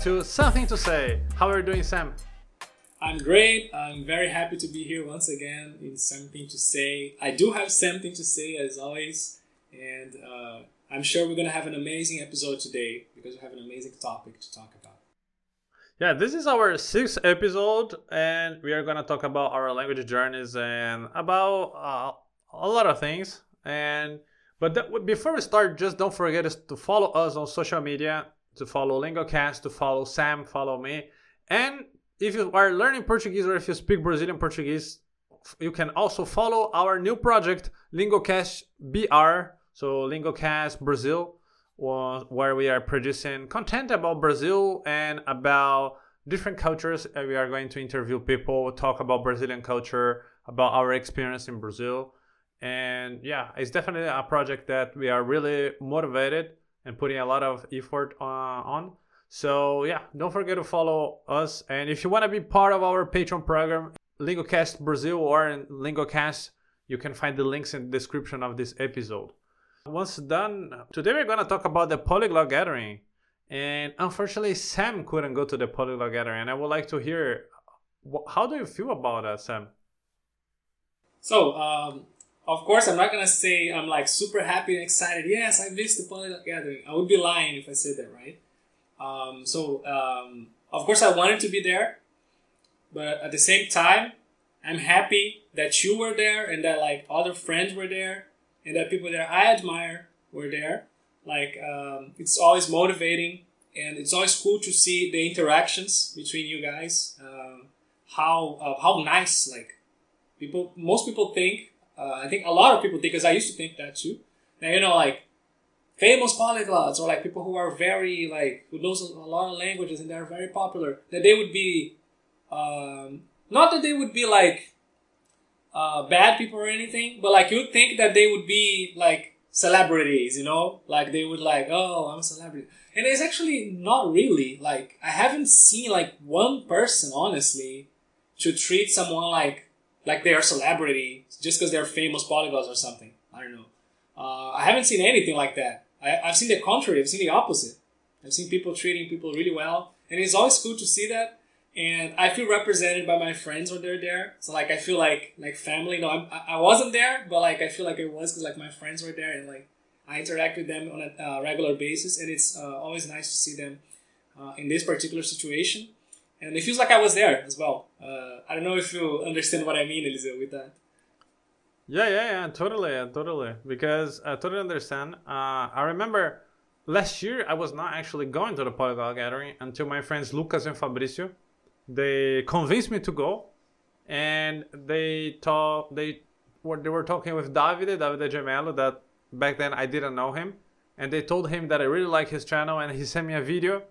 to Samthing to Say. How are you doing, Sam? I'm great. I'm very happy to be here once again in Samthing to say. I do have something to say as always, and uh, I'm sure we're gonna have an amazing episode today because we have an amazing topic to talk about. Yeah, this is our sixth episode, and we are gonna talk about our language journeys and about uh, a lot of things. And but that, before we start, just don't forget to follow us on social media, to follow LingoCast, to follow Sam, follow me, and if you are learning Portuguese or if you speak Brazilian Portuguese, you can also follow our new project, LingoCast BR. So LingoCast Brazil, where we are producing content about Brazil and about different cultures. We are going to interview people, talk about Brazilian culture, about our experience in Brazil. And yeah, it's definitely a project that we are really motivated and putting a lot of effort uh, on. So yeah, don't forget to follow us. And if you want to be part of our Patreon program, LingoCast Brazil or in LingoCast, you can find the links in the description of this episode. Once done, today we're going to talk about the Polyglot Gathering. And unfortunately, Sam couldn't go to the Polyglot Gathering. And I would like to hear, how do you feel about that, Sam? So, um, of course, I'm not gonna say I'm like super happy and excited. Yes, I missed the Polyglot Gathering. I would be lying if I said that, right? Um, so, um, of course, I wanted to be there, but at the same time, I'm happy that you were there and that like other friends were there and that people that I admire were there. Like, um, it's always motivating and it's always cool to see the interactions between you guys. Um, how uh, how nice like people most people think uh, I think a lot of people think because I used to think that too. Now you know like famous polyglots or like people who are very like who knows a lot of languages and they're very popular that they would be um, not that they would be like uh, bad people or anything but like you'd think that they would be like celebrities you know like they would like oh i'm a celebrity and it's actually not really like i haven't seen like one person honestly to treat someone like like they're a celebrity just because they're famous polyglots or something i don't know uh, i haven't seen anything like that I, I've seen the contrary. I've seen the opposite. I've seen people treating people really well, and it's always cool to see that. And I feel represented by my friends when they're there. So like I feel like like family. No, I'm, I wasn't there, but like I feel like I was because like my friends were there, and like I interact with them on a uh, regular basis, and it's uh, always nice to see them uh, in this particular situation. And it feels like I was there as well. Uh, I don't know if you understand what I mean, Eliseu, with that. Yeah, yeah, yeah, totally, totally. Because I totally understand. Uh, I remember last year I was not actually going to the Polyglot Gathering until my friends Lucas and Fabricio, they convinced me to go, and they talk they were they were talking with Davide Davide Gemello that back then I didn't know him, and they told him that I really like his channel, and he sent me a video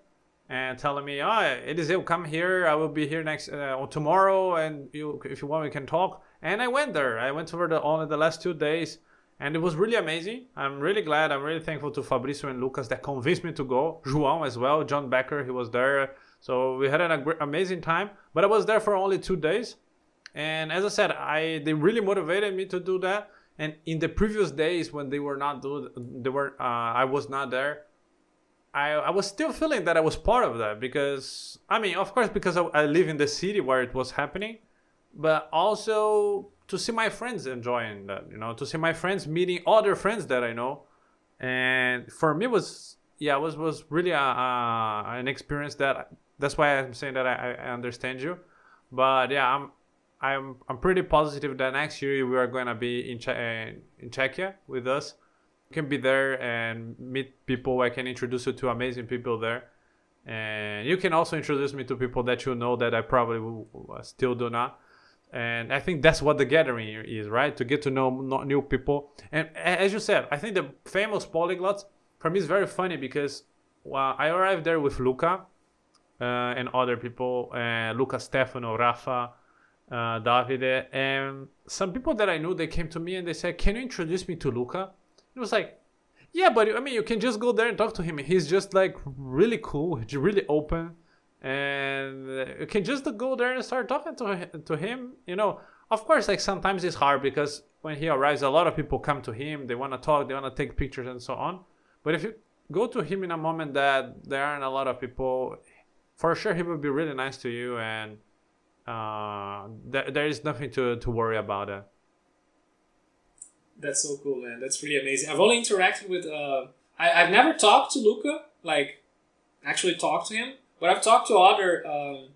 and telling me, "Oh, Eliseu, come here. I will be here next uh, tomorrow, and you, if you want, we can talk." And I went there. I went over the only the last two days, and it was really amazing. I'm really glad. I'm really thankful to Fabricio and Lucas that convinced me to go. João as well. John Becker, he was there. So we had an amazing time. But I was there for only two days, and as I said, I they really motivated me to do that. And in the previous days when they were not do, they were uh, I was not there. I, I was still feeling that I was part of that because I mean, of course, because I, I live in the city where it was happening but also to see my friends enjoying that you know to see my friends meeting other friends that i know. And for me was yeah was was really a, a, an experience that that's why i'm saying that I, I understand you. But yeah i'm i'm i'm pretty positive that next year we are going to be in, che- in czechia with us can be there and meet people. I can introduce you to amazing people there. And you can also introduce me to people that you know that i probably still do not. And i think that's what the gathering is right? To get to know new people. And as you said i think the famous polyglots for me is very funny because well, i arrived there with luca uh, and other people uh, luca stefano rafa uh, davide and some people that i knew they came to me and they said can you introduce me to luca it was like Yeah, but I mean, you can just go there and talk to him. He's just like really cool, really open, and you can just go there and start talking to to him. You know, of course, like sometimes it's hard because when he arrives, a lot of people come to him. They want to talk, they want to take pictures, and so on. But if you go to him in a moment that there aren't a lot of people, for sure he will be really nice to you, and uh, there, there is nothing to to worry about it. That's so cool, man. That's really amazing. I've only interacted with. Uh, I, I've never talked to Luca, like actually talked to him, but I've talked to other um,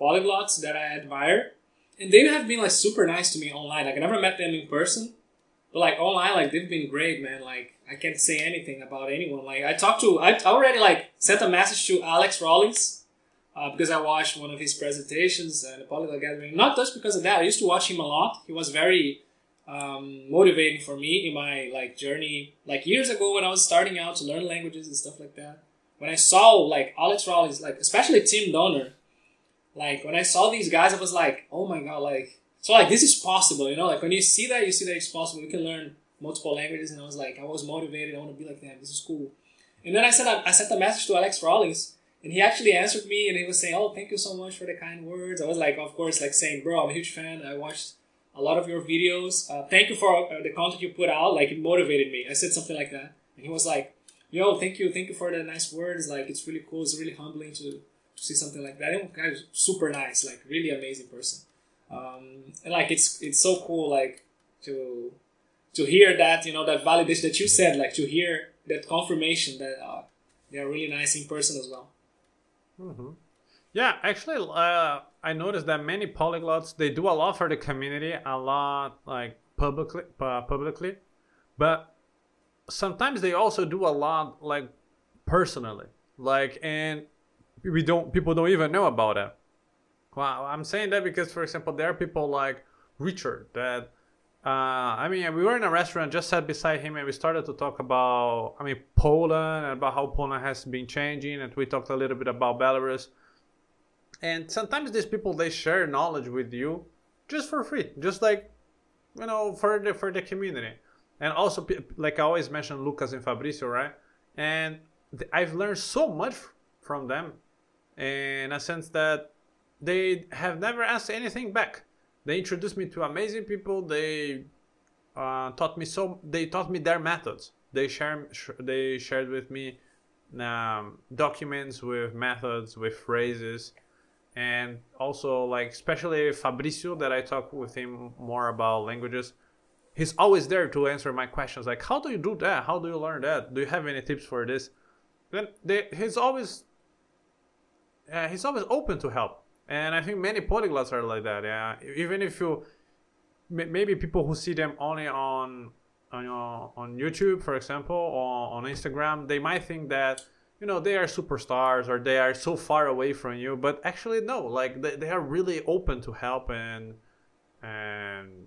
polyglots that I admire, and they have been like super nice to me online. Like I never met them in person, but like online, like they've been great, man. Like I can't say anything about anyone. Like I talked to, I already like sent a message to Alex Rawlings uh, because I watched one of his presentations at the Polyglot Gathering. Not just because of that. I used to watch him a lot. He was very um, motivating for me in my like journey. Like years ago when I was starting out to learn languages and stuff like that. When I saw like Alex Rawlings, like especially Tim Doner, like when I saw these guys, I was like, oh my god, like so like this is possible, you know? Like when you see that, you see that it's possible. You can learn multiple languages, and I was like, I was motivated. I want to be like them. This is cool. And then I sent I sent a message to Alex Rawlings, and he actually answered me, and he was saying, "Oh, thank you so much for the kind words." I was like, of course, like saying, "Bro, I'm a huge fan. I watched a lot of your videos. Uh, thank you for uh, the content you put out. Like it motivated me." I said something like that, and he was like, "Yo, thank you, thank you for the nice words. Like it's really cool. It's really humbling to to see something like that. And guy was super nice, like really amazing person. Um, and like it's it's so cool, like to to hear that you know that validation that you said, like to hear that confirmation that uh, they are really nice in person as well. Mm-hmm. Yeah, actually, uh, I noticed that many polyglots they do a lot for the community, a lot like publicly, uh, publicly, but sometimes they also do a lot like personally, like and we don't people don't even know about it. Well, I'm saying that because, for example, there are people like Richard that. Uh, I mean, we were in a restaurant, just sat beside him, and we started to talk about, I mean, Poland and about how Poland has been changing, and we talked a little bit about Belarus and sometimes these people they share knowledge with you just for free just like you know for the for the community. And also like i always mention lucas and fabricio right? And i've learned so much from them in a sense that they have never asked anything back. They introduced me to amazing people. They uh, taught me so they taught me their methods. They share they shared with me um, documents with methods with phrases and also like especially Fabricio that I talk with him more about languages. He's always there to answer my questions like how do you do that? How do you learn that? Do you have any tips for this? Then he's always uh, he's always open to help, and I think many polyglots are like that. Yeah, even if you maybe people who see them only on on on YouTube, for example, or on Instagram, they might think that you know they are superstars or they are so far away from you but actually no like they, they are really open to help and and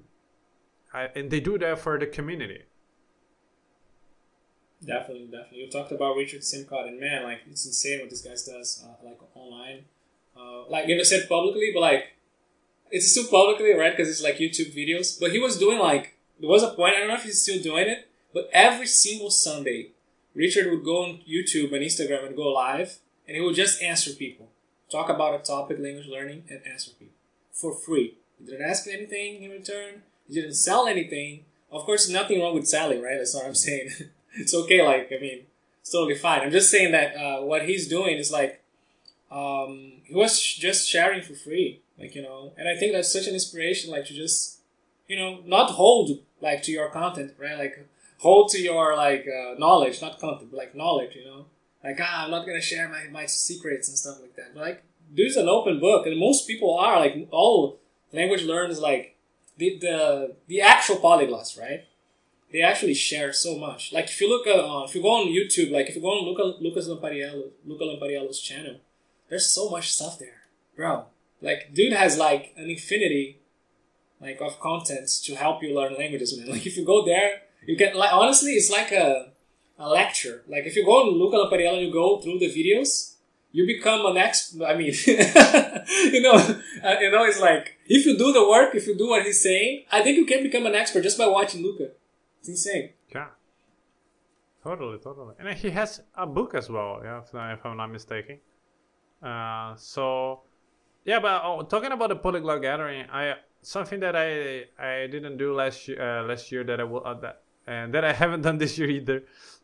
I, and they do that for the community. Definitely definitely. You talked about richard simcott and man like it's insane what this guy does uh, like online. Uh, like you know said publicly but like it's still publicly right? Because it's like youtube videos. But he was doing like there was a point i don't know if he's still doing it but every single sunday Richard would go on YouTube and Instagram and go live, and he would just answer people, talk about a topic, language learning, and answer people for free. He didn't ask anything in return. He didn't sell anything. Of course, nothing wrong with selling, right? That's what I'm saying. it's okay. Like I mean, it's totally fine. I'm just saying that uh, what he's doing is like um, he was just sharing for free, like you know. And I think that's such an inspiration, like to just you know not hold like to your content, right? Like hold to your like uh, knowledge, not content, but like knowledge. You know, like ah, I'm not gonna share my my secrets and stuff like that. But like, there's an open book, and most people are like all language learners like the the the actual polyglots, right? They actually share so much. Like if you look at uh, if you go on YouTube, like if you go on Luca, Lucas Lampariello, Luca Lampariello's channel, there's so much stuff there, bro. Like dude has like an infinity like of contents to help you learn languages, man. Like if you go there, you can like honestly, it's like a, a lecture. Like if you go on Luca Lampariello and you go through the videos, you become an expert. I mean, you know, uh, you know, it's like if you do the work, if you do what he's saying, I think you can become an expert just by watching Luca. It's insane. Yeah. totally, totally. And he has a book as well, yeah, if, if I'm not mistaken. Uh, so, yeah, but oh, talking about the polyglot gathering, I something that I I didn't do last year uh, last year that I will uh, that and that I haven't done this year either,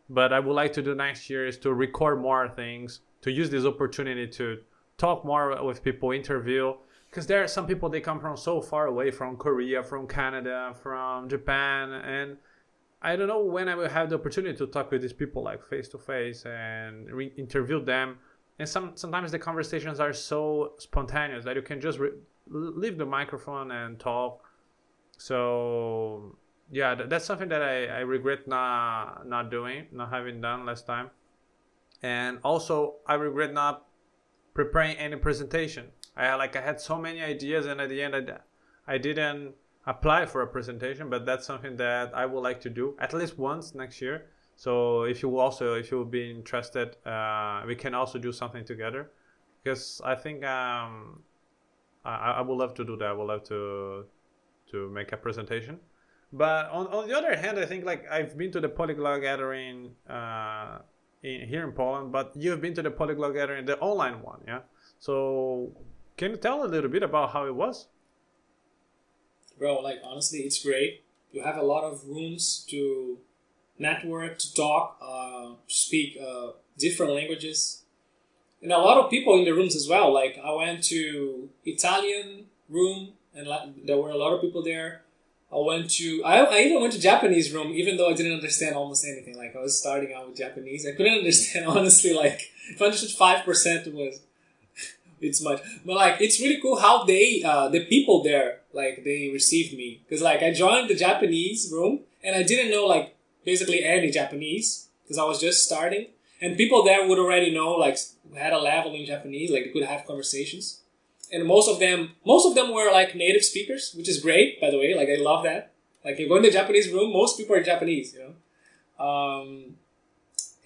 but I would like to do next year is to record more things, to use this opportunity to talk more with people, interview, because there are some people they come from so far away from Korea, from Canada, from Japan, and I don't know when I will have the opportunity to talk with these people like face to face and re- interview them. And some sometimes the conversations are so spontaneous that you can just re- leave the microphone and talk. So yeah, that's something that I, I regret not not doing, not having done last time. And also I regret not preparing any presentation. I like I had so many ideas and at the end I, I didn't apply for a presentation, but that's something that I would like to do at least once next year. So if you also if you will be interested, uh, we can also do something together because I think um, I, I would love to do that. I would love to to make a presentation. But on, on the other hand, I think like I've been to the polyglot gathering uh, in, here in Poland, but you've been to the polyglot gathering, the online one, yeah. So can you tell a little bit about how it was? Bro, like honestly, it's great. You have a lot of rooms to network, to talk, uh, speak uh, different languages, and a lot of people in the rooms as well. Like I went to Italian room, and like, there were a lot of people there. I went to I, I even went to Japanese room, even though I didn't understand almost anything. Like I was starting out with Japanese, I couldn't understand honestly. Like if I understood five percent was it's much, but like it's really cool how they uh, the people there like they received me because like I joined the Japanese room and I didn't know like basically any Japanese because I was just starting, and people there would already know like had a level in Japanese, like they could have conversations and most of them most of them were like native speakers which is great by the way. Like i love that. Like you go in the japanese room most people are japanese you know? Um,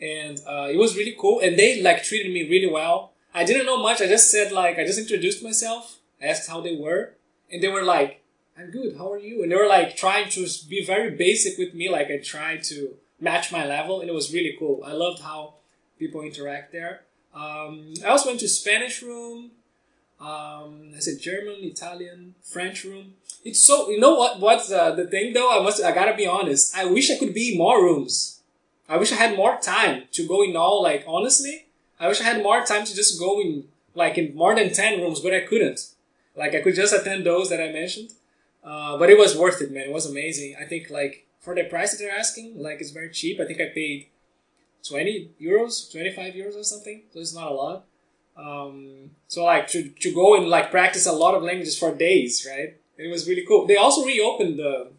and uh, it was really cool. And they like treated me really well. I didn't know much. I just said like i just introduced myself. Asked how they were. And they were like i'm good. How are you? And they were like trying to be very basic with me. Like i tried to match my level and it was really cool. I loved how people interact there. Um, i also went to spanish room um, I said German, Italian, French room. It's so you know what what's uh, the thing though. I must I gotta be honest. I wish I could be more rooms. I wish I had more time to go in all. Like honestly, I wish I had more time to just go in like in more than ten rooms, but I couldn't. Like I could just attend those that I mentioned. Uh, but it was worth it, man. It was amazing. I think like for the price that they're asking, like it's very cheap. I think I paid twenty euros, twenty five euros or something. So it's not a lot. Um, so like to, to go and like practice a lot of languages for days, right? It was really cool. They also reopened the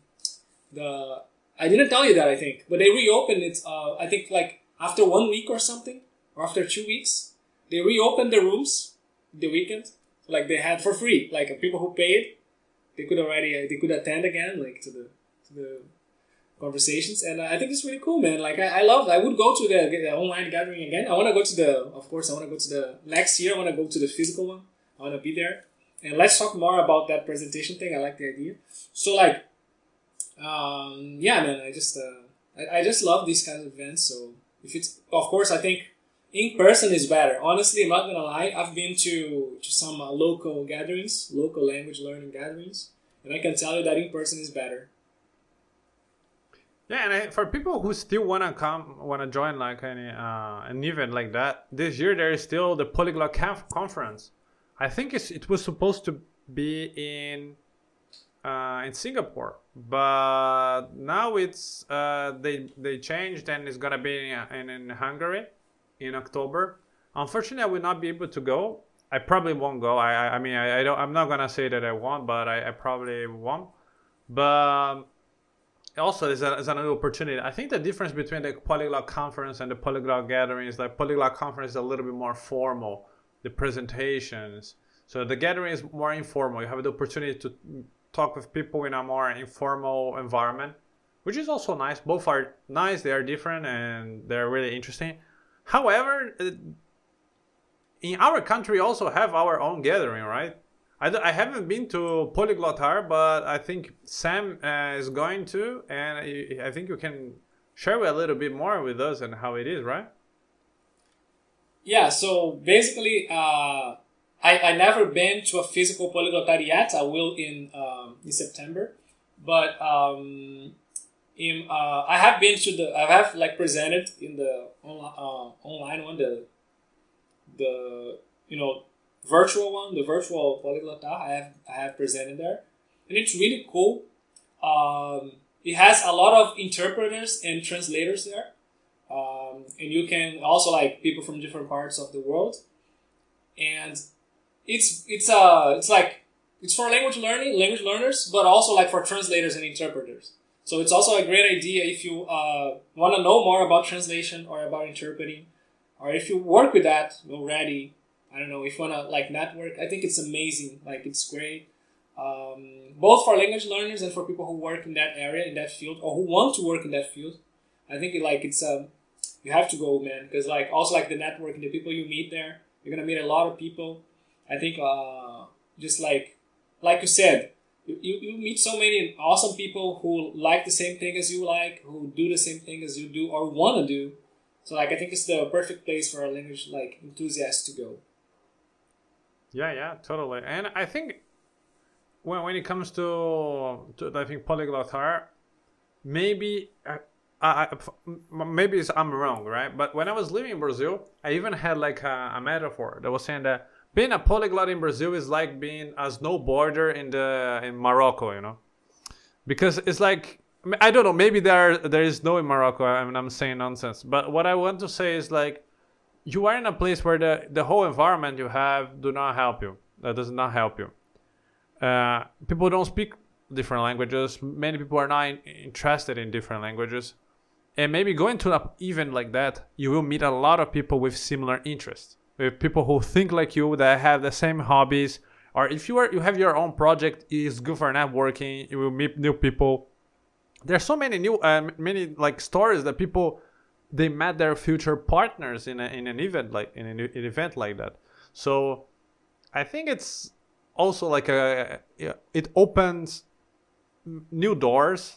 the. I didn't tell you that I think, but they reopened it. Uh, I think like after one week or something, or after two weeks, they reopened the rooms the weekend. Like they had for free. Like people who paid, they could already uh, they could attend again, like to the to the conversations and i think it's really cool man. Like i, I love i would go to the, the online gathering again. I want to go to the of course i want to go to the next year i want to go to the physical one. I want to be there. And let's talk more about that presentation thing. I like the idea. So like um, yeah man i just uh, I, I just love these kinds of events. So if it's of course i think in person is better. Honestly i'm not gonna lie i've been to to some uh, local gatherings local language learning gatherings and i can tell you that in person is better yeah, and I, for people who still wanna come, wanna join like any uh, an event like that, this year there is still the Polyglot Conf- Conference. I think it was supposed to be in uh, in Singapore, but now it's uh, they they changed and it's gonna be in, in Hungary in October. Unfortunately, I will not be able to go. I probably won't go. I I, I mean I, I don't. I'm not gonna say that I won't, but I, I probably won't. But also is, a, is another opportunity. I think the difference between the polyglot conference and the polyglot gathering is like polyglot conference is a little bit more formal, the presentations. So the gathering is more informal. You have the opportunity to talk with people in a more informal environment, which is also nice. Both are nice. They are different and they're really interesting. However, uh, in our country, also have our own gathering, right? I, I haven't been to Poliglotar but I think Sam uh, is going to, and I, I think you can share a little bit more with us and how it is, right? Yeah. So basically, uh, I I never been to a physical Poliglotar yet. I will in um, in September, but um, in uh, I have been to the I have like presented in the online uh, online one the the you know virtual one the virtual Poliglotar I have I have presented there and it's really cool. Um, it has a lot of interpreters and translators there, um, and you can also like people from different parts of the world, and it's it's uh it's like it's for language learning language learners, but also like for translators and interpreters. So it's also a great idea if you uh, want to know more about translation or about interpreting, or if you work with that already. I don't know if you want to like network. I think it's amazing. Like it's great um, both for language learners and for people who work in that area in that field or who want to work in that field i think it, like it's um you have to go man because like also like the networking the people you meet there you're gonna meet a lot of people i think uh just like like you said you, you meet so many awesome people who like the same thing as you like who do the same thing as you do or want to do so like i think it's the perfect place for a language like enthusiast to go yeah yeah totally and i think when, when it comes to, to I think polyglot are maybe uh, I, I, maybe I'm wrong, right? But when I was living in Brazil, I even had like a, a, metaphor that was saying that being a polyglot in Brazil is like being a snowboarder in the in Morocco, you know, because it's like I don't know. Maybe there there is no in Morocco. I mean, I'm saying nonsense. But what I want to say is like you are in a place where the the whole environment you have do not help you. That does not help you. Uh, people don't speak different languages. Many people are not in, interested in different languages. And maybe going to an event like that, you will meet a lot of people with similar interests, with people who think like you, that have the same hobbies. Or if you are you have your own project, it's good for networking. You will meet new people. There's so many new, uh, many like stories that people they met their future partners in a, in an event like in an, an event like that. So I think it's also like a it opens new doors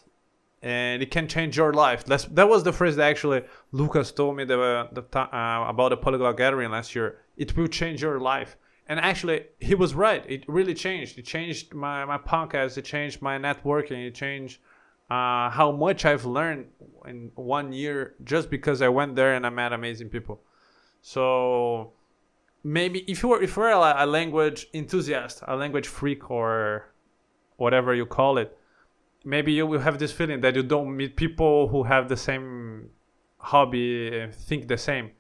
and it can change your life. That's, that was the phrase that actually Lucas told me the, the uh, about the polyglot gathering last year. It will change your life. And actually, he was right. It really changed. It changed my, my podcast. It changed my networking. It changed uh, how much I've learned in one year just because I went there and I met amazing people. So maybe if you were if you're a, a language enthusiast, a language freak, or whatever you call it, maybe you will have this feeling that you don't meet people who have the same hobby think the same.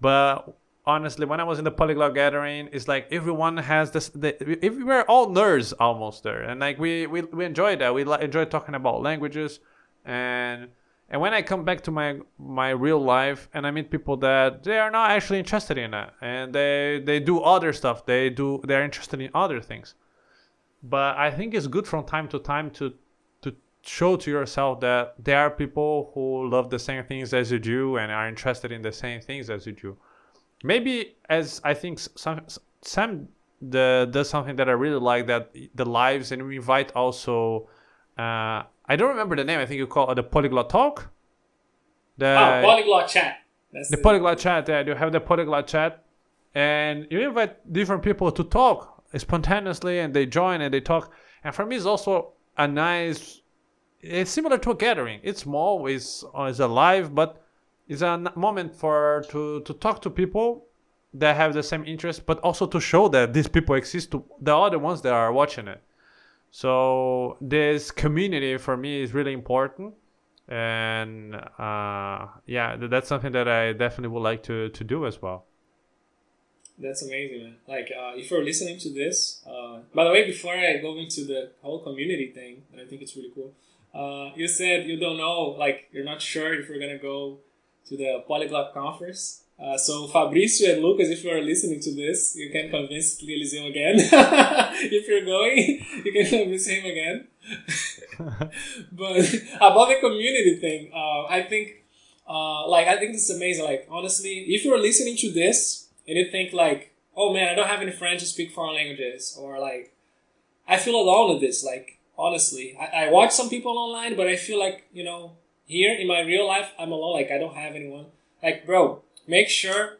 But honestly, when I was in the polyglot gathering, it's like everyone has this. The, we were all nerds almost there, and like we we, we enjoyed that. We enjoy talking about languages, and and when I come back to my my real life and I meet people that they are not actually interested in that and they they do other stuff, they do they're interested in other things. But I think it's good from time to time to to show to yourself that there are people who love the same things as you do and are interested in the same things as you do. Maybe as I think some Sam the does something that I really like that the lives and we invite also uh, I don't remember the name. I think you call it the Polyglot Talk. The oh, Polyglot Chat. That's the, the Polyglot Chat. Yeah, you have the Polyglot Chat, and you invite different people to talk spontaneously, and they join and they talk. And for me, it's also a nice. It's similar to a gathering. It's small, it's it's alive, but it's a moment for to to talk to people that have the same interest, but also to show that these people exist to the other ones that are watching it. So this community for me is really important, and uh, yeah, that's something that I definitely would like to to do as well. That's amazing, man. Like, uh, if you're listening to this, uh, by the way, before I go into the whole community thing, I think it's really cool. Uh, you said you don't know, like, you're not sure if you're gonna go to the Polyglot conference. Uh, so Fabrício and Lucas, if you are listening to this, you can convince Eliseu again. if you're going, you can convince him again. but about the community thing, uh, I think, uh, like, I think this is amazing. Like, honestly, if you're listening to this and you think like, oh man, I don't have any friends who speak foreign languages, or like, I feel alone with this. Like, honestly, I, I watch some people online, but I feel like you know here in my real life, I'm alone. Like I don't have anyone. Like, bro, make sure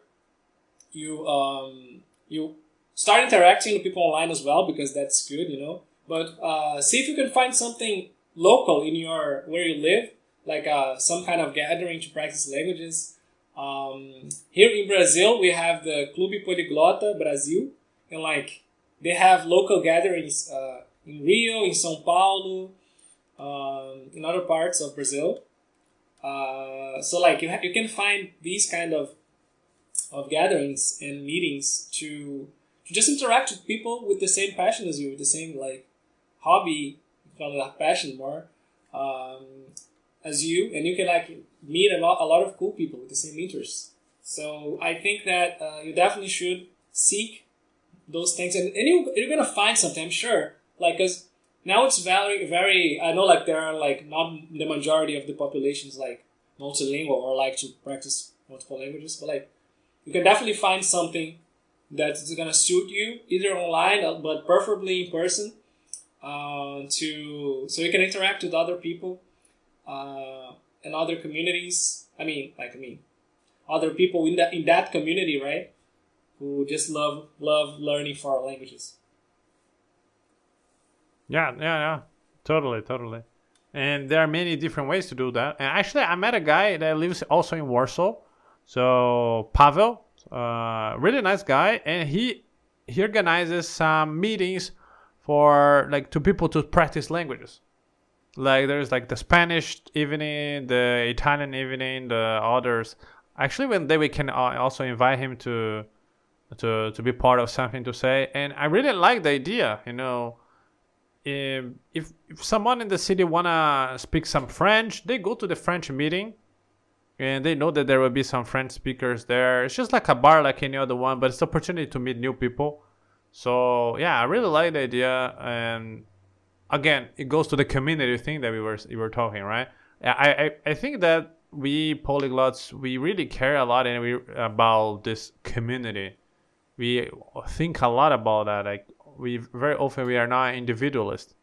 you um you start interacting with people online as well because that's good, you know. But uh, see if you can find something local in your where you live, like uh, some kind of gathering to practice languages. Um, here in Brazil, we have the Clube Poliglota Brasil, and like they have local gatherings uh, in Rio, in São Paulo, um, in other parts of Brazil. Uh, so like you, ha- you can find these kind of of gatherings and meetings to to just interact with people with the same passion as you, with the same like hobby, kind of passion more um, as you, and you can like meet a lot a lot of cool people with the same interests. So I think that uh, you definitely should seek those things, and, and you, you're gonna find something. I'm sure, like because now it's very very. I know like there are like not the majority of the populations like multilingual or like to practice multiple languages, but like you can definitely find something that's gonna suit you either online uh, but preferably in person uh, to so you can interact with other people uh, and other communities i mean like i mean other people in that in that community right who just love love learning foreign languages Yeah, yeah, yeah. Totally, totally. And there are many different ways to do that. And actually, I met a guy that lives also in Warsaw. So Pavel, uh, really nice guy, and he he organizes some meetings for like to people to practice languages. Like there's like the Spanish evening, the Italian evening, the others. Actually, one day we can uh, also invite him to to to be part of Samthing to say. And I really like the idea, you know Um, if, if someone in the city wanna speak some French, they go to the French meeting, and they know that there will be some French speakers there. It's just like a bar, like any other one, but it's an opportunity to meet new people. So yeah, I really like the idea, and again, it goes to the community thing that we were we were talking, right? I I, I think that we polyglots we really care a lot and we about this community. We think a lot about that, like we very often we are not individualist.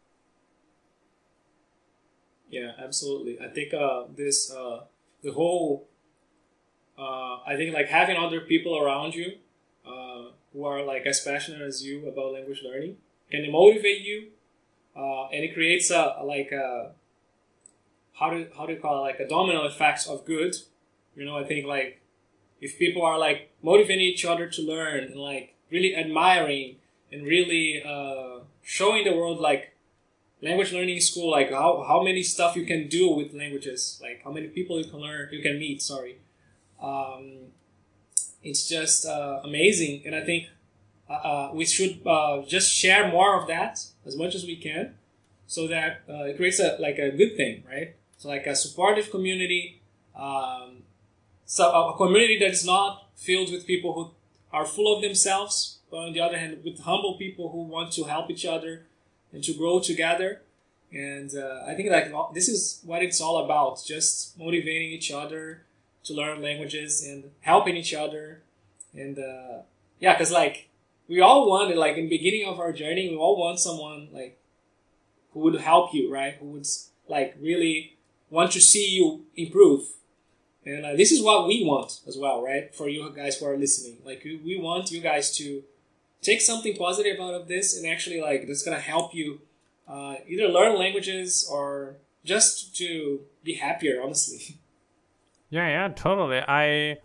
Yeah, absolutely. I think uh, this uh, the whole uh, I think like having other people around you uh, who are like as passionate as you about language learning can motivate you, uh, and it creates a like a how do how do you call it like a domino effect of good. You know, I think like if people are like motivating each other to learn and like really admiring and really uh, showing the world like language learning school like how, how many stuff you can do with languages like how many people you can learn you can meet sorry. Um, it's just uh, amazing and i think uh, uh, we should uh, just share more of that as much as we can so that uh, it creates a like a good thing right? So like a supportive community um, so a community that is not filled with people who are full of themselves but on the other hand with humble people who want to help each other and to grow together. And uh, I think like this is what it's all about: just motivating each other to learn languages and helping each other. And uh, yeah, because like we all wanted, like in the beginning of our journey, we all want someone like who would help you, right? Who would like really want to see you improve. And uh, this is what we want as well, right? For you guys who are listening, like we, we want you guys to take something positive out of this and actually like that's gonna help you uh, either learn languages or just to be happier honestly Yeah, yeah, totally. I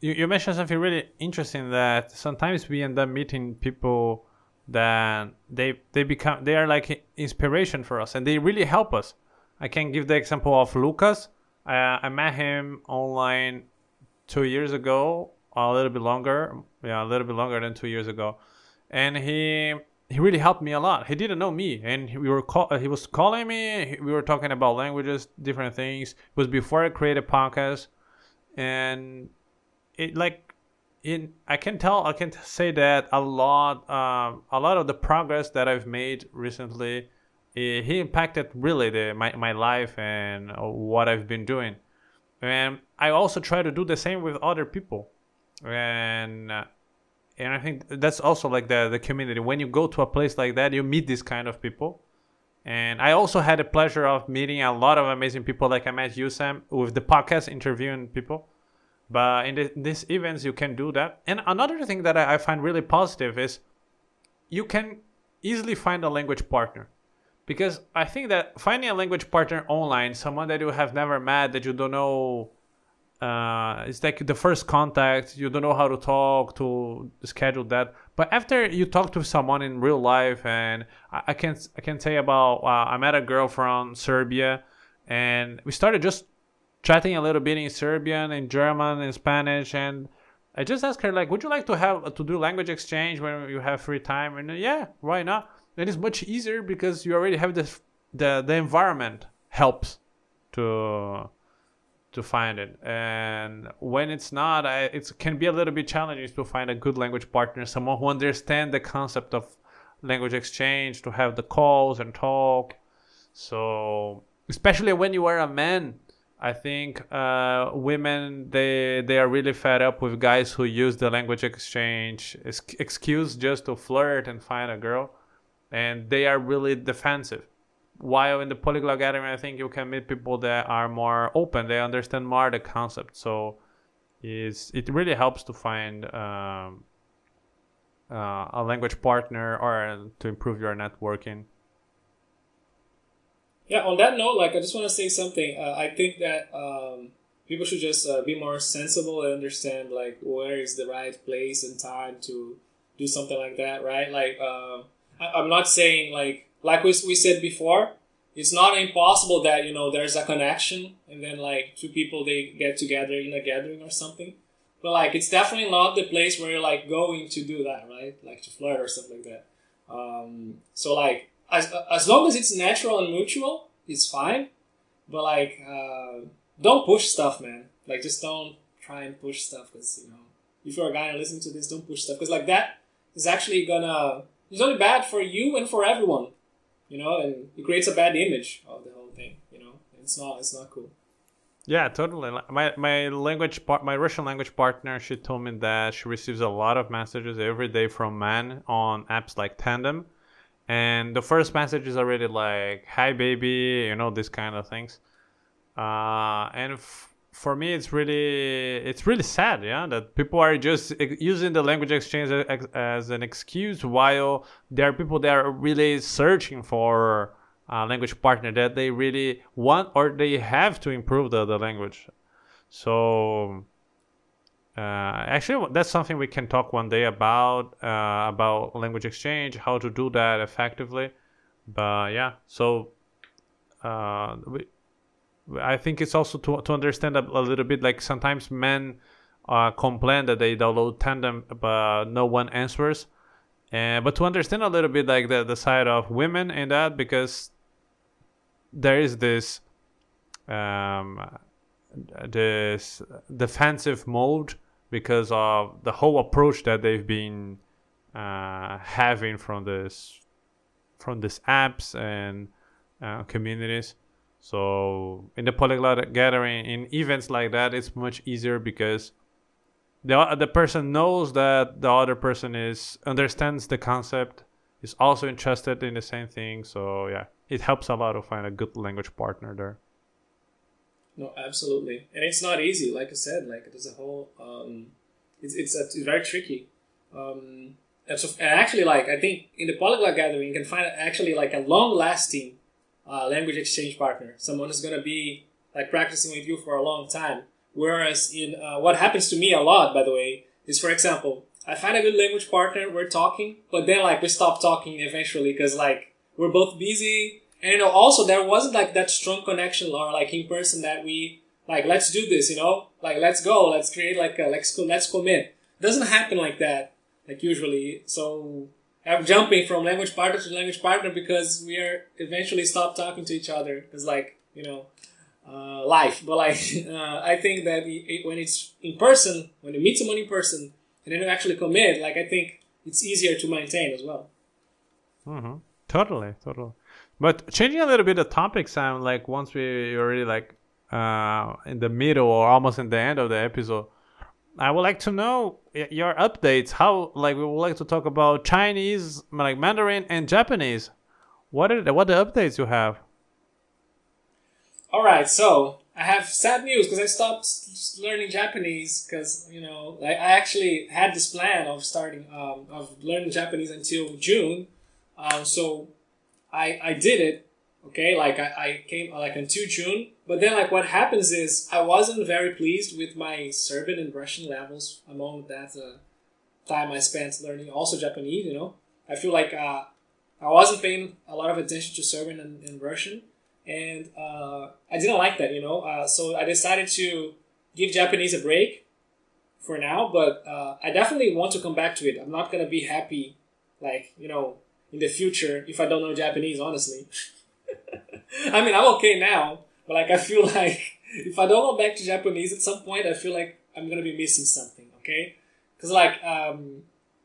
you, you mentioned something really interesting that sometimes we end up meeting people that they they become they are like inspiration for us and they really help us. I can give the example of Lucas. I, I met him online two years ago, a little bit longer, yeah, a little bit longer than two years ago, and he he really helped me a lot. He didn't know me, and we were call, he was calling me. We were talking about languages, different things. It was before I created podcast, and it like in I can tell I can say that a lot um, a lot of the progress that I've made recently, eh, he impacted really the my my life and what I've been doing, and I also try to do the same with other people, and. And I think that's also like the the community. When you go to a place like that, you meet these kind of people, And I also had the pleasure of meeting a lot of amazing people, like I met you, Sam, with the podcast interviewing people. But in the, these events, you can do that. And another thing that I, I find really positive is you can easily find a language partner because I think that finding a language partner online, someone that you have never met, that you don't know, uh, it's like the first contact. You don't know how to talk to schedule that. But after you talk to someone in real life, and I, I can I can say about uh, I met a girl from Serbia, and we started just chatting a little bit in Serbian, in German, in Spanish, and I just asked her like, "Would you like to have to do language exchange when you have free time?" And uh, yeah, why not? Then it's much easier because you already have this the the environment helps to to find it. And when it's not it can be a little bit challenging to find a good language partner someone who understands the concept of language exchange to have the calls and talk. So especially when you are a man i think uh, women they they are really fed up with guys who use the language exchange excuse just to flirt and find a girl. And they are really defensive while in the polyglot gathering i think you can meet people that are more open. They understand more the concept. So is it really helps to find um, uh, a language partner or to improve your networking. Yeah on that note like i just want to say something. Uh, i think that um, people should just uh, be more sensible and understand like where is the right place and time to do something like that right? Like uh, I, am not saying like like we, we said before it's not impossible that you know there's a connection and then like two people they get together in a gathering or something. But like it's definitely not the place where you're like going to do that right? Like to flirt or something like that. Um, so like as, as long as it's natural and mutual it's fine. But like uh, don't push stuff man. Like just don't try and push stuff because you know if you're a guy and listening to this don't push stuff. Because like that is actually gonna it's only bad for you and for everyone, you know, and it creates a bad image of the whole thing, you know. It's not it's not cool. Yeah, totally. My my language part, my Russian language partner, she told me that she receives a lot of messages every day from men on apps like Tandem, and the first message is already like "Hi, baby," you know, these kind of things. Uh, and f- for me it's really it's really sad yeah that people are just using the language exchange as, as an excuse while there are people that are really searching for a language partner that they really want or they have to improve the, the language. So uh, actually that's something we can talk one day about uh, about language exchange how to do that effectively. But yeah so uh, we, I think it's also to, to understand a, a little bit like sometimes men uh, complain that they download Tandem but no one answers. But to understand a little bit like the, the side of women in that because there is this um, this defensive mode because of the whole approach that they've been uh, having from this from these apps and uh, communities so in the polyglot gathering, in events like that, it's much easier because the the person knows that the other person is understands the concept, is also interested in the same thing. So yeah, it helps a lot to find a good language partner there. No, absolutely, and it's not easy. Like I said, like there's a whole, um, it's it's, it's very tricky. Um, and so, and actually, like I think in the polyglot gathering, you can find actually like a long lasting uh, language exchange partner, someone who's going to be like practicing with you for a long time. Whereas in uh, what happens to me a lot, by the way, is for example, I find a good language partner, we're talking, but then like we stop talking eventually because like we're both busy, and you know also there wasn't like that strong connection or like in person that we like let's do this, you know, like let's go, let's create like a, let's let's commit. It doesn't happen like that, like usually. So I'm jumping from language partner to language partner because we are eventually stop talking to each other. It's like you know, uh, life. But like, uh, I think that it, when it's in person, when you meet someone in person, and then you actually commit, like I think it's easier to maintain as well. Mm-hmm. Totally, totally. But changing a little bit the topic, Sam. Like once we already like uh, in the middle or almost in the end of the episode, I would like to know your updates. How like we would like to talk about Chinese, like Mandarin and Japanese. What are the, what the updates you have? All right, so I have sad news because I stopped learning Japanese because you know I, I actually had this plan of starting um, of learning Japanese until June, um, so I I did it. Okay, like I, I came like until June, but then like what happens is I wasn't very pleased with my Serbian and Russian levels among that uh, time I spent learning also Japanese. You know, I feel like uh, I wasn't paying a lot of attention to Serbian and, and Russian and uh, I didn't like that, you know. Uh, so I decided to give Japanese a break for now, but uh, I definitely want to come back to it. I'm not gonna be happy, like you know, in the future if I don't know Japanese. Honestly, I mean I'm okay now, but like I feel like if I don't go back to Japanese at some point, I feel like I'm gonna be missing something. Okay, because like um,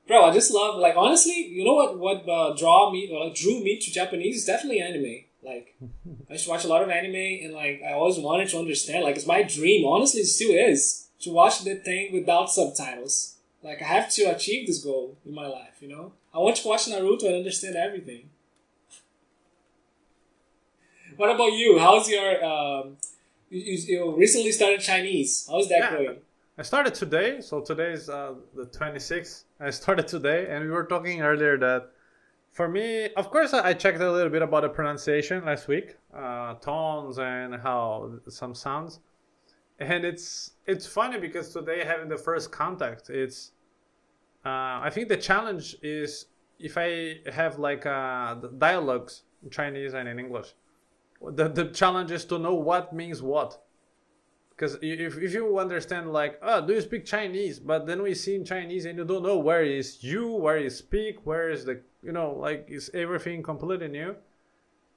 bro, I just love like honestly, you know what what uh, draw me or like, drew me to Japanese is definitely anime. Like, I used to watch a lot of anime, and like I always wanted to understand. Like, it's my dream. Honestly, it still is to watch the thing without subtitles. Like, I have to achieve this goal in my life. You know, I want to watch Naruto and understand everything. What about you? How's your um? You, you recently started Chinese. How's that yeah. going? I started today, so today is uh, the 26th. I started today, and we were talking earlier that for me, of course, I checked a little bit about the pronunciation last week, uh, tones and how some sounds, and it's it's funny because today having the first contact, it's uh, I think the challenge is if I have like uh, dialogues in Chinese and in English, the the challenge is to know what means what. Because if, if you understand like oh do you speak chinese? But then we see in chinese and you don't know where is you where you speak where is the you know like is everything completely new.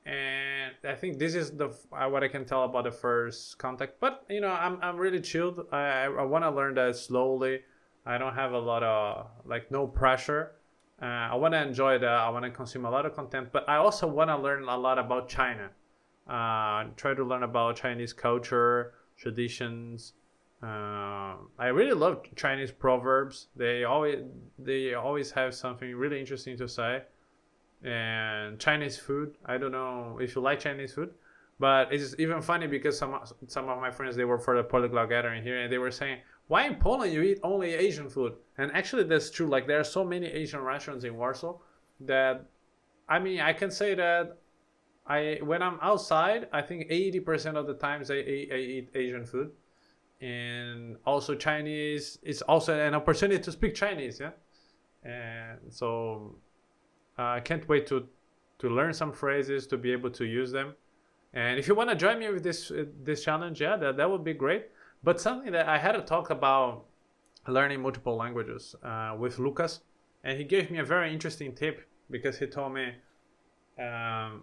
And i think this is the uh, what i can tell about the first contact. But you know i'm, I'm really chilled. I i, I want to learn that slowly. I don't have a lot of like no pressure. Uh, i want to enjoy that. I want to consume a lot of content. But i also want to learn a lot about china uh, try to learn about chinese culture traditions. Uh, I really love Chinese proverbs. They always they always have something really interesting to say. And Chinese food. I don't know if you like Chinese food, but it's even funny because some some of my friends they were for the polyglot gathering here, and they were saying, "Why in Poland you eat only Asian food?" And actually, that's true. Like there are so many Asian restaurants in Warsaw that, I mean, I can say that I when I'm outside, I think 80% of the times I, I, I eat Asian food, and also Chinese. It's also an opportunity to speak Chinese, yeah. And so uh, I can't wait to to learn some phrases to be able to use them. And if you want to join me with this uh, this challenge, yeah, that that would be great. But something that I had to talk about learning multiple languages uh, with Lucas, and he gave me a very interesting tip because he told me. Um,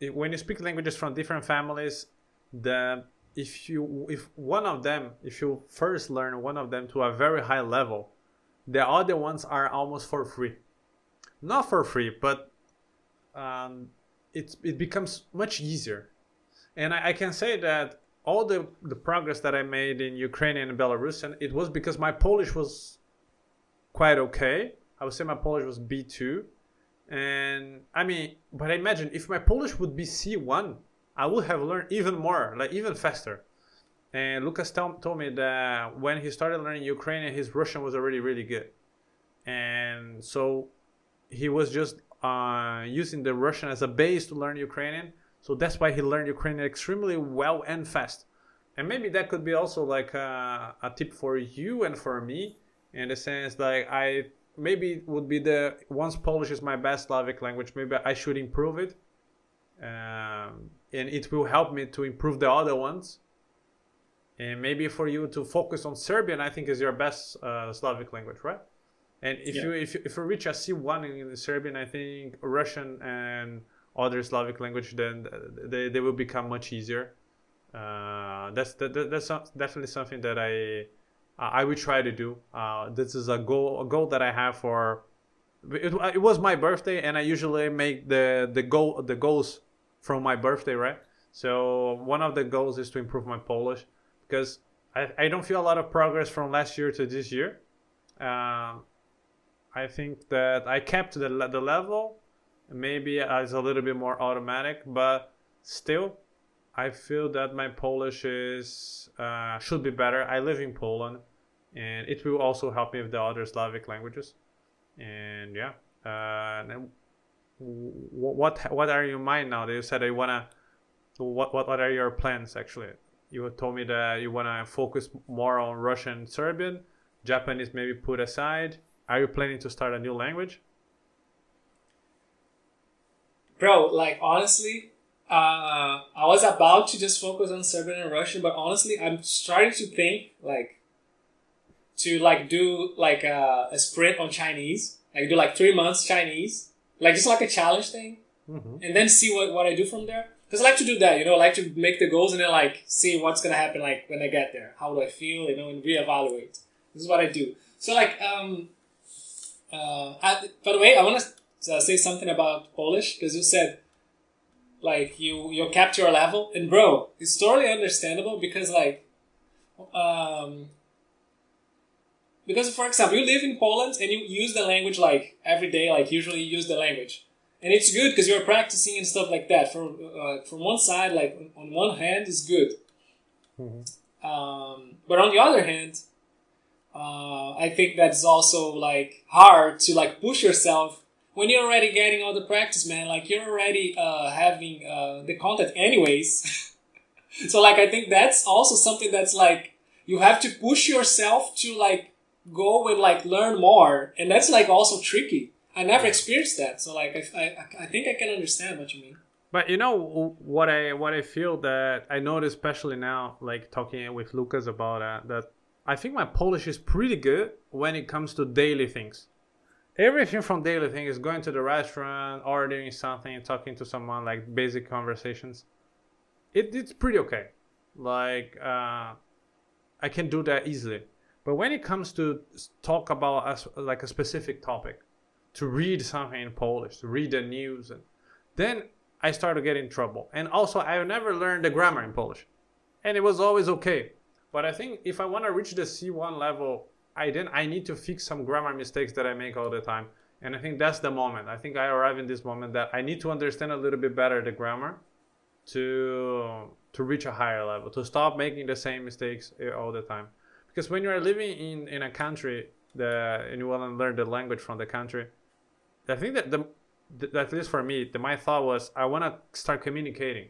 when you speak languages from different families, the if you if one of them if you first learn one of them to a very high level, the other ones are almost for free. Not for free, but um, it it becomes much easier. And I, I can say that all the, the progress that I made in Ukrainian and Belarusian, it was because my Polish was quite okay. I would say my Polish was B2 and I mean, but I imagine if my Polish would be C1, I would have learned even more, like even faster. And Lucas told, told me that when he started learning Ukrainian, his Russian was already really good. And so he was just uh, using the Russian as a base to learn Ukrainian. So that's why he learned Ukrainian extremely well and fast. And maybe that could be also like a, a tip for you and for me in the sense like I maybe it would be the once Polish is my best Slavic language, maybe I should improve it, um, and it will help me to improve the other ones. And maybe for you to focus on Serbian, I think is your best uh, Slavic language, right? And if yeah. you if, if you reach a C one in Serbian, I think Russian and other Slavic language, then they, they will become much easier. Uh, that's that, that's definitely something that I I will try to do. Uh, this is a goal a goal that I have for. It, it was my birthday, and I usually make the the goal the goals from my birthday, right? So one of the goals is to improve my Polish because I, I don't feel a lot of progress from last year to this year. Uh, I think that I kept the the level, maybe it's a little bit more automatic, but still, I feel that my Polish is uh, should be better. I live in Poland, and it will also help me with the other Slavic languages. And yeah, uh, what what are your mind now? You said you wanna. What what what are your plans actually? You told me that you wanna focus more on Russian, Serbian, Japanese maybe put aside. Are you planning to start a new language? Bro, like honestly, uh, I was about to just focus on Serbian and Russian, but honestly, I'm starting to think like to like do like a, a sprint on Chinese, like do like three months Chinese, like just like a challenge thing, mm-hmm. and then see what, what I do from there. Because I like to do that, you know, I like to make the goals and then like see what's gonna happen like when I get there. How do I feel, you know, and reevaluate. This is what I do. So like, um, uh, I, by the way, I want to uh, say something about Polish because you said like you you kept your level, and bro, it's totally understandable because like, um, because for example, you live in Poland and you use the language like every day, like usually you use the language, and it's good because you're practicing and stuff like that. From uh, from one side, like on one hand, is good. Mm-hmm. Um, but on the other hand, uh, I think that's also like hard to like push yourself when you're already getting all the practice, man. Like you're already uh, having uh, the content anyways. so like I think that's also something that's like you have to push yourself to like go and like learn more, and that's like also tricky. I never experienced that, so like I, I, I think I can understand what you mean. But you know what I what I feel that I notice especially now, like talking with Lucas about uh, that I think my Polish is pretty good when it comes to daily things. Everything from daily things is going to the restaurant, ordering something, talking to someone, like basic conversations. It, it's pretty okay. Like, uh, I can do that easily. But when it comes to talk about a, like a specific topic, to read something in Polish, to read the news, and then I started getting trouble. And also, I never learned the grammar in Polish, and it was always okay. But I think if I want to reach the C1 level, I then I need to fix some grammar mistakes that I make all the time. And I think that's the moment. I think I arrive in this moment that I need to understand a little bit better the grammar to to reach a higher level, to stop making the same mistakes eh, all the time. Because when you are living in, in a country that and you want to learn the language from the country, I think that the, the at least for me, the, my thought was I want to start communicating,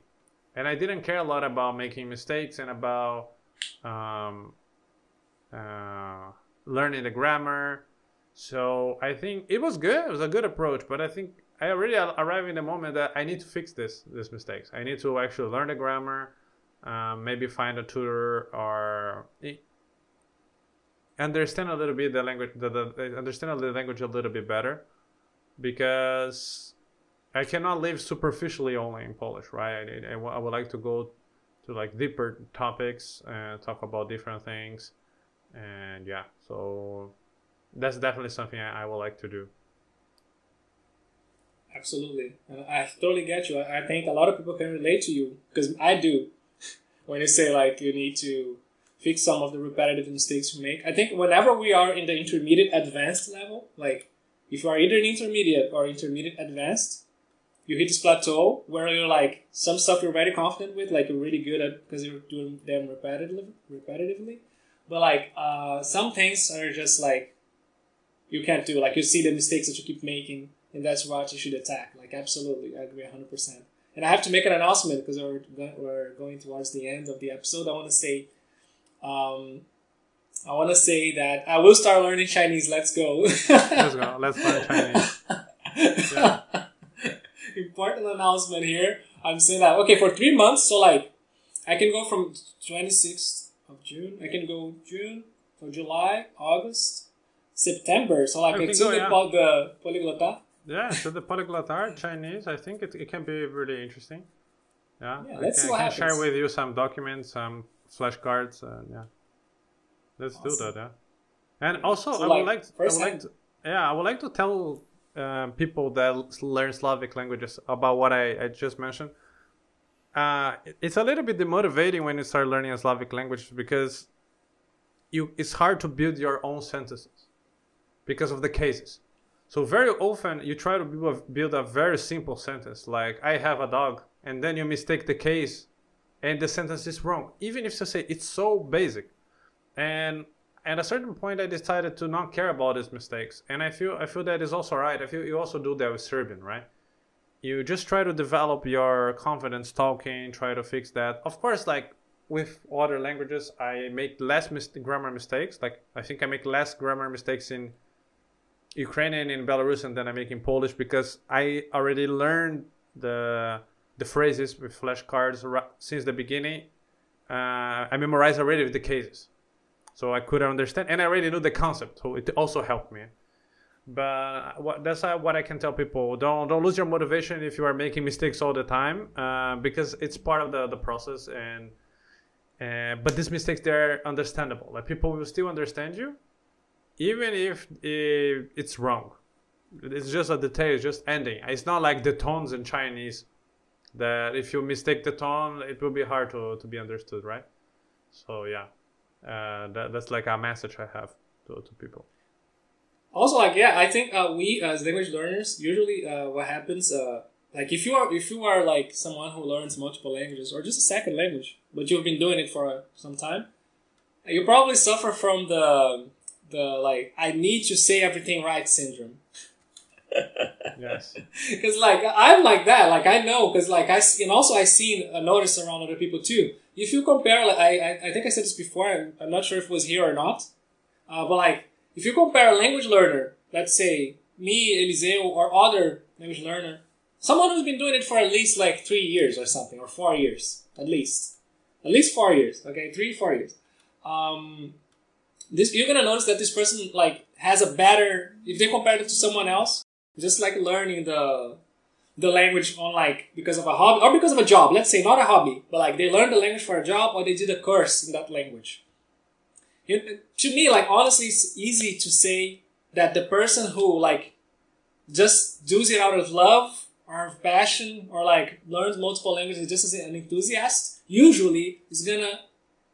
and I didn't care a lot about making mistakes and about um, uh, learning the grammar. So I think it was good. It was a good approach, but I think I already arrived in the moment that I need to fix this these mistakes. I need to actually learn the grammar, um, maybe find a tutor or understand a little bit the language, the, the understand the language a little bit better, because I cannot live superficially only in Polish, right? I, I, I would like to go to like deeper topics and talk about different things. And yeah so that's definitely something I, I would like to do. Absolutely. Uh, I totally get you. I think a lot of people can relate to you because i do. When you say like you need to fix some of the repetitive mistakes you make i think whenever we are in the intermediate advanced level like if you are either in intermediate or intermediate advanced you hit this plateau where you're like some stuff you're very confident with, like you're really good at because you're doing them repetitively, repetitively. But like uh, some things are just like you can't do. Like you see the mistakes that you keep making, and that's what you should attack. Like absolutely, I agree hundred percent. And I have to make an announcement because we're we're going towards the end of the episode. I want to say, um, I want to say that I will start learning Chinese. Let's go. Let's go. Let's learn Chinese. Yeah important announcement here. I'm saying that okay for three months. So like, I can go from 26th of June. I can go June, for July, August, September. So like, it's go, yeah. the, the polyglota. Yeah, so the polyglot Chinese. I think it, it can be really interesting. Yeah, yeah let's I can, see what I can happens. share with you some documents, some flashcards, and yeah, let's awesome. do that. Yeah, and also so I like, would like, I would like to, yeah, I would like to tell um, people that learn Slavic languages about what I, I just mentioned. Uh, it's a little bit demotivating when you start learning a Slavic language because you it's hard to build your own sentences because of the cases. So very often you try to build a very simple sentence like I have a dog and then you mistake the case and the sentence is wrong. Even if you say it's so basic. And at a certain point I decided to not care about these mistakes. And I feel I feel that is also right. I feel you also do that with Serbian, right? You just try to develop your confidence talking, try to fix that. Of course, like with other languages, I make less mis- grammar mistakes. Like I think I make less grammar mistakes in Ukrainian in Belarusian than I make in Polish because I already learned the the phrases with flashcards since the beginning. Uh, I memorized already the cases, so I could understand, and I already knew the concept, so it also helped me. But what, that's what I can tell people: don't don't lose your motivation if you are making mistakes all the time, uh, because it's part of the the process. And uh, but these mistakes they're understandable. Like people will still understand you, even if, if it's wrong. It's just a detail, it's just ending. It's not like the tones in Chinese that if you mistake the tone, it will be hard to, to be understood, right? So yeah, uh, that, that's like a message I have to, to people. Also, like yeah, I think uh, we as language learners usually uh, what happens uh, like if you are if you are like someone who learns multiple languages or just a second language, but you've been doing it for some time, you probably suffer from the the like I need to say everything right syndrome. Yes. Because like I'm like that. Like I know. Because like I see, and also I seen a notice around other people too. If you compare, like I I, I think I said this before. I'm, I'm not sure if it was here or not. Uh, but like if you compare a language learner, let's say me, Eliseu, or other language learner, someone who's been doing it for at least like three years or something, or four years at least, at least four years. Okay, three four years. Um, this you're gonna notice that this person like has a better if they compare it to someone else just like learning the the language on like because of a hobby or because of a job let's say not a hobby but like they learned the language for a job or they did a course in that language. To me like honestly it's easy to say that the person who like just does it out of love or of passion or like learns multiple languages just as an enthusiast usually is gonna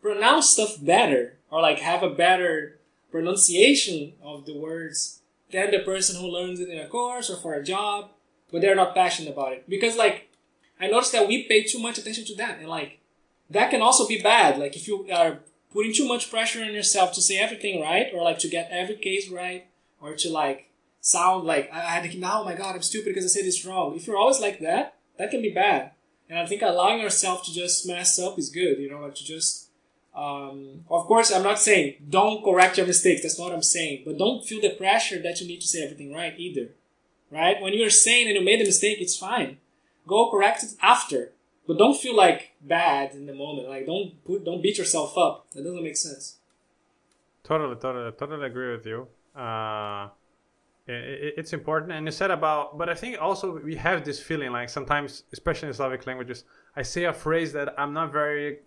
pronounce stuff better or like have a better pronunciation of the words than the person who learns it in a course or for a job, but they're not passionate about it. Because like I noticed that we pay too much attention to that, and like that can also be bad. Like if you are putting too much pressure on yourself to say everything right, or like to get every case right, or to like sound like I had to keep, oh my god, I'm stupid because I said this wrong. If you're always like that, that can be bad. And I think allowing yourself to just mess up is good, you know, like to just um, of course, I'm not saying don't correct your mistakes. That's not what I'm saying. But don't feel the pressure that you need to say everything right either. Right? When you're saying and you made a mistake, it's fine. Go correct it after. But don't feel like bad in the moment. Like don't put, don't beat yourself up. That doesn't make sense. Totally, totally, totally agree with you. Uh, it, it's important, and you said about, but I think also we have this feeling like sometimes, especially in Slavic languages, I say a phrase that I'm not very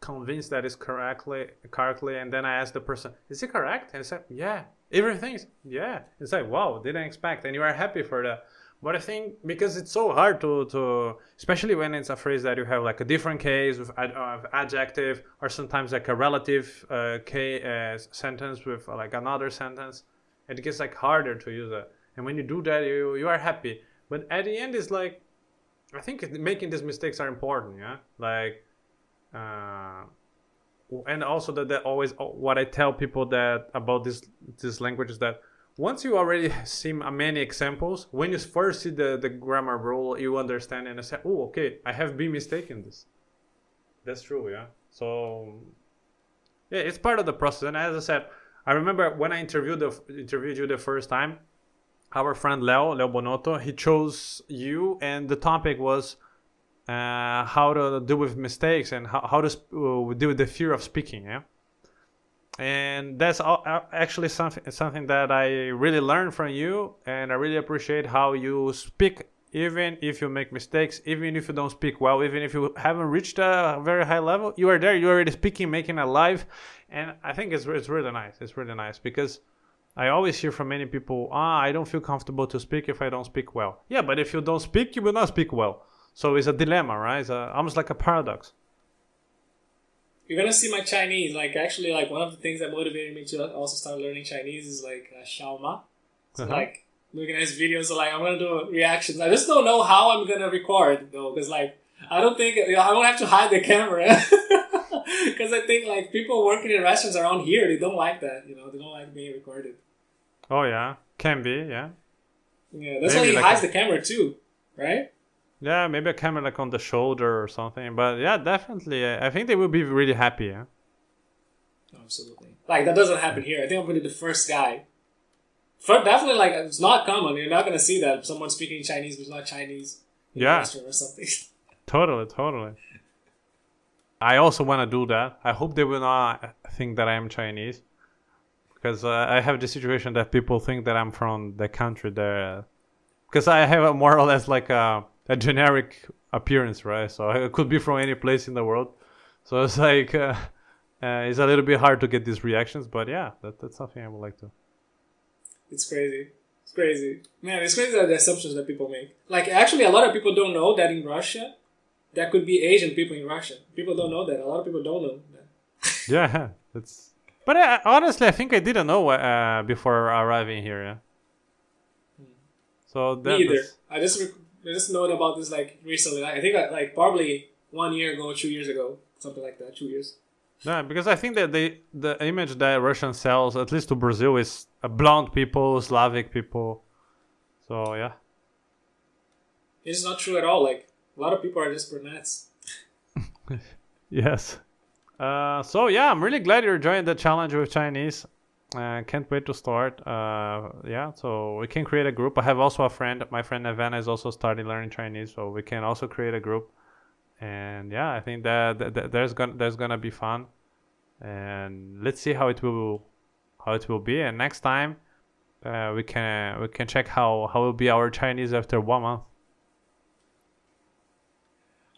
convinced that is correctly correctly and then i ask the person is it correct? And said yeah everything's yeah. It's like wow didn't expect and you are happy for that. But i think because it's so hard to to especially when it's a phrase that you have like a different case with uh, adjective or sometimes like a relative uh, case, uh, sentence with uh, like another sentence it gets like harder to use it. And when you do that you you are happy. But at the end it's like i think making these mistakes are important yeah? Like uh, and also that, that always uh, what I tell people that about this this language is that once you already see many examples, when you first see the, the grammar rule, you understand and say, oh, okay, I have been mistaken this. That's true, yeah. So, yeah, it's part of the process. And as I said, I remember when I interviewed the, interviewed you the first time, our friend Leo, Leo Bonotto, he chose you, and the topic was uh, how to deal with mistakes and how, how to uh, deal with the fear of speaking yeah? And that's all, uh, actually something something that I really learned from you and I really appreciate how you speak even if you make mistakes even if you don't speak well even if you haven't reached a very high level you are there you're already speaking making a live and I think it's, it's really nice it's really nice because I always hear from many people ah I don't feel comfortable to speak if I don't speak well. Yeah but if you don't speak you will not speak well so it's a dilemma, right? It's a, almost like a paradox. You're gonna see my Chinese. Like actually, like one of the things that motivated me to also start learning Chinese is like uh, Xiaoma. So uh-huh. like looking at his videos. So like I'm gonna do reactions. I just don't know how I'm gonna record though, because like I don't think you know, I don't have to hide the camera. Because I think like people working in restaurants around here, they don't like that. You know, they don't like being recorded. Oh yeah, can be. Yeah. Yeah, that's Maybe why he like hides a- the camera too, right? Yeah, maybe a camera like on the shoulder or something. But yeah, definitely. uh, I think they will be really happy. Yeah. Absolutely. Like that doesn't happen here. I think I'm gonna be the first guy. For, definitely, like it's not common. You're not gonna see that someone speaking Chinese who's not Chinese Yeah. or something. Totally, totally. I also want to do that. I hope they will not think that I am Chinese, because uh, I have the situation that people think that I'm from the country there, because I have a more or less like a, a generic appearance, right? So it could be from any place in the world. So it's like uh, uh, it's a little bit hard to get these reactions, but yeah, that, that's something I would like to. It's crazy. It's crazy. Man, it's crazy that the assumptions that people make. Like, actually, a lot of people don't know that in Russia, that could be Asian people in Russia. People don't know that. A lot of people don't know that. Yeah, it's. But uh, honestly, I think I didn't know uh, before arriving here. Yeah. So that, Me either. that's- I just rec- I just know about this like recently. I think like probably one year ago, two years ago, something like that. Two years. Yeah, because I think that they the image that Russian sells, at least to Brazil, is blonde people, Slavic people. So yeah, It's not true at all. Like a lot of people are just brunettes. yes. Uh, so yeah, I'm really glad you're joining the challenge with Chinese. Uh, can't wait to start. Uh, yeah, so we can create a group. I have also a friend. My friend Evan is also starting learning Chinese, so we can also create a group. And yeah, I think that, that, that there's gonna there's gonna be fun, and let's see how it will how it will be. And next time, uh, we can we can check how how will be our Chinese after one month.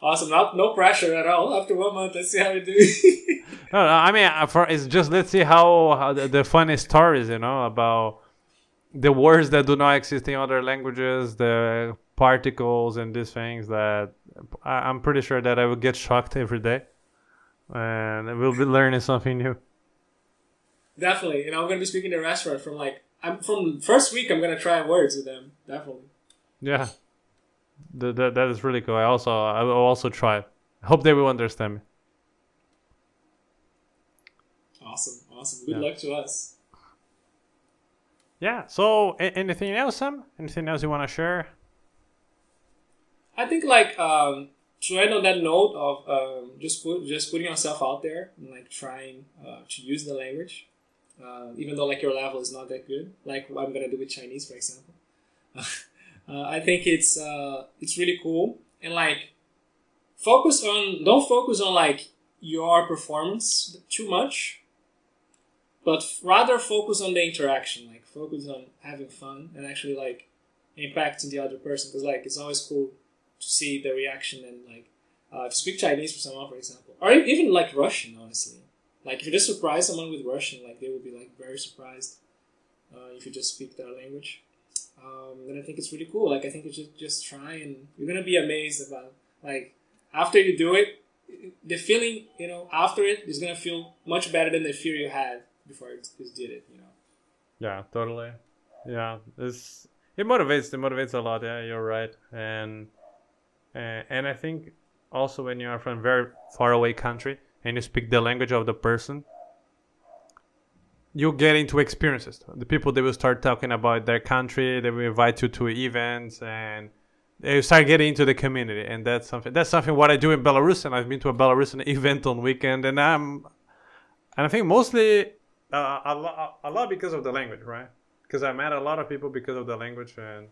Awesome. Not no pressure at all. After one month, let's see how we do. No, no, I mean, uh, for it's just let's see how, how the, the funny stories, you know, about the words that do not exist in other languages, the particles and these things that I, I'm pretty sure that I will get shocked every day, and we'll be learning something new. Definitely. and I'm gonna be speaking in a restaurant from like I'm from first week. I'm gonna try words with them. Definitely. Yeah, the, the, that is really cool. I also I will also try. it. Hope they will understand me. Awesome. Awesome. Good Yeah. luck to us. Yeah. So, a- anything else, Sam? Anything else you want to share? I think like um, to end on that note of um, just put just putting yourself out there and like trying uh, to use the language, uh, even though like your level is not that good, like what I'm gonna do with Chinese, for example. uh, I think it's uh, it's really cool and like focus on don't focus on like your performance too much, but rather focus on the interaction. Like focus on having fun and actually like impacting the other person because like it's always cool to see the reaction and like uh, if you speak Chinese for someone, for example, or even like Russian, honestly. Like if you just surprise someone with Russian, like they will be like very surprised uh, if you just speak their language. Um, then I think it's really cool. Like I think you should just try and you're gonna be amazed about like after you do it, the feeling you know after it is gonna feel much better than the fear you had before you just did it. You know. Yeah, totally. Yeah, it's it motivates. It motivates a lot. Yeah, you're right. And uh, and I think also when you are from very far away country and you speak the language of the person, you get into experiences. The people they will start talking about their country. They will invite you to events and they start getting into the community. And that's something. That's something what I do in Belarus. And I've been to a Belarusian event on weekend, and I'm and I think mostly uh, a, lot, a lot because of the language, right? Because I met a lot of people because of the language, and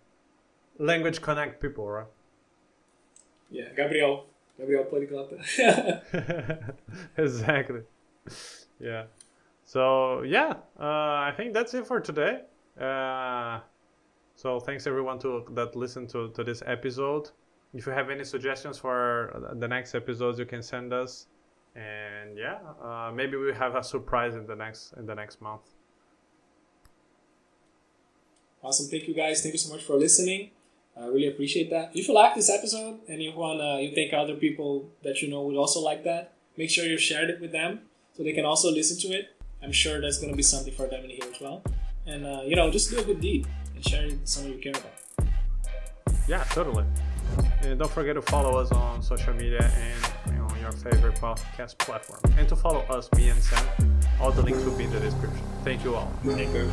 language connect people, right? Yeah, Gabriel. Gabriel Poliglota. exactly. Yeah. So yeah, uh, I think that's it for today. Uh, so thanks everyone to that listened to, to this episode. If you have any suggestions for the next episodes, you can send us. And yeah, uh, maybe we have a surprise in the next in the next month. Awesome. Thank you guys. Thank you so much for listening. I really appreciate that. If you like this episode and you wanna you think other people that you know would also like that, make sure you shared it with them so they can also listen to it. I'm sure there's going to be something for them in here as well. And, uh, you know, just do a good deed and share it with someone you care about. Yeah, totally. And don't forget to follow us on social media and you know, on your favorite podcast platform. And to follow us, me and Sam. All the links will be in the description. Thank you all. Thank you.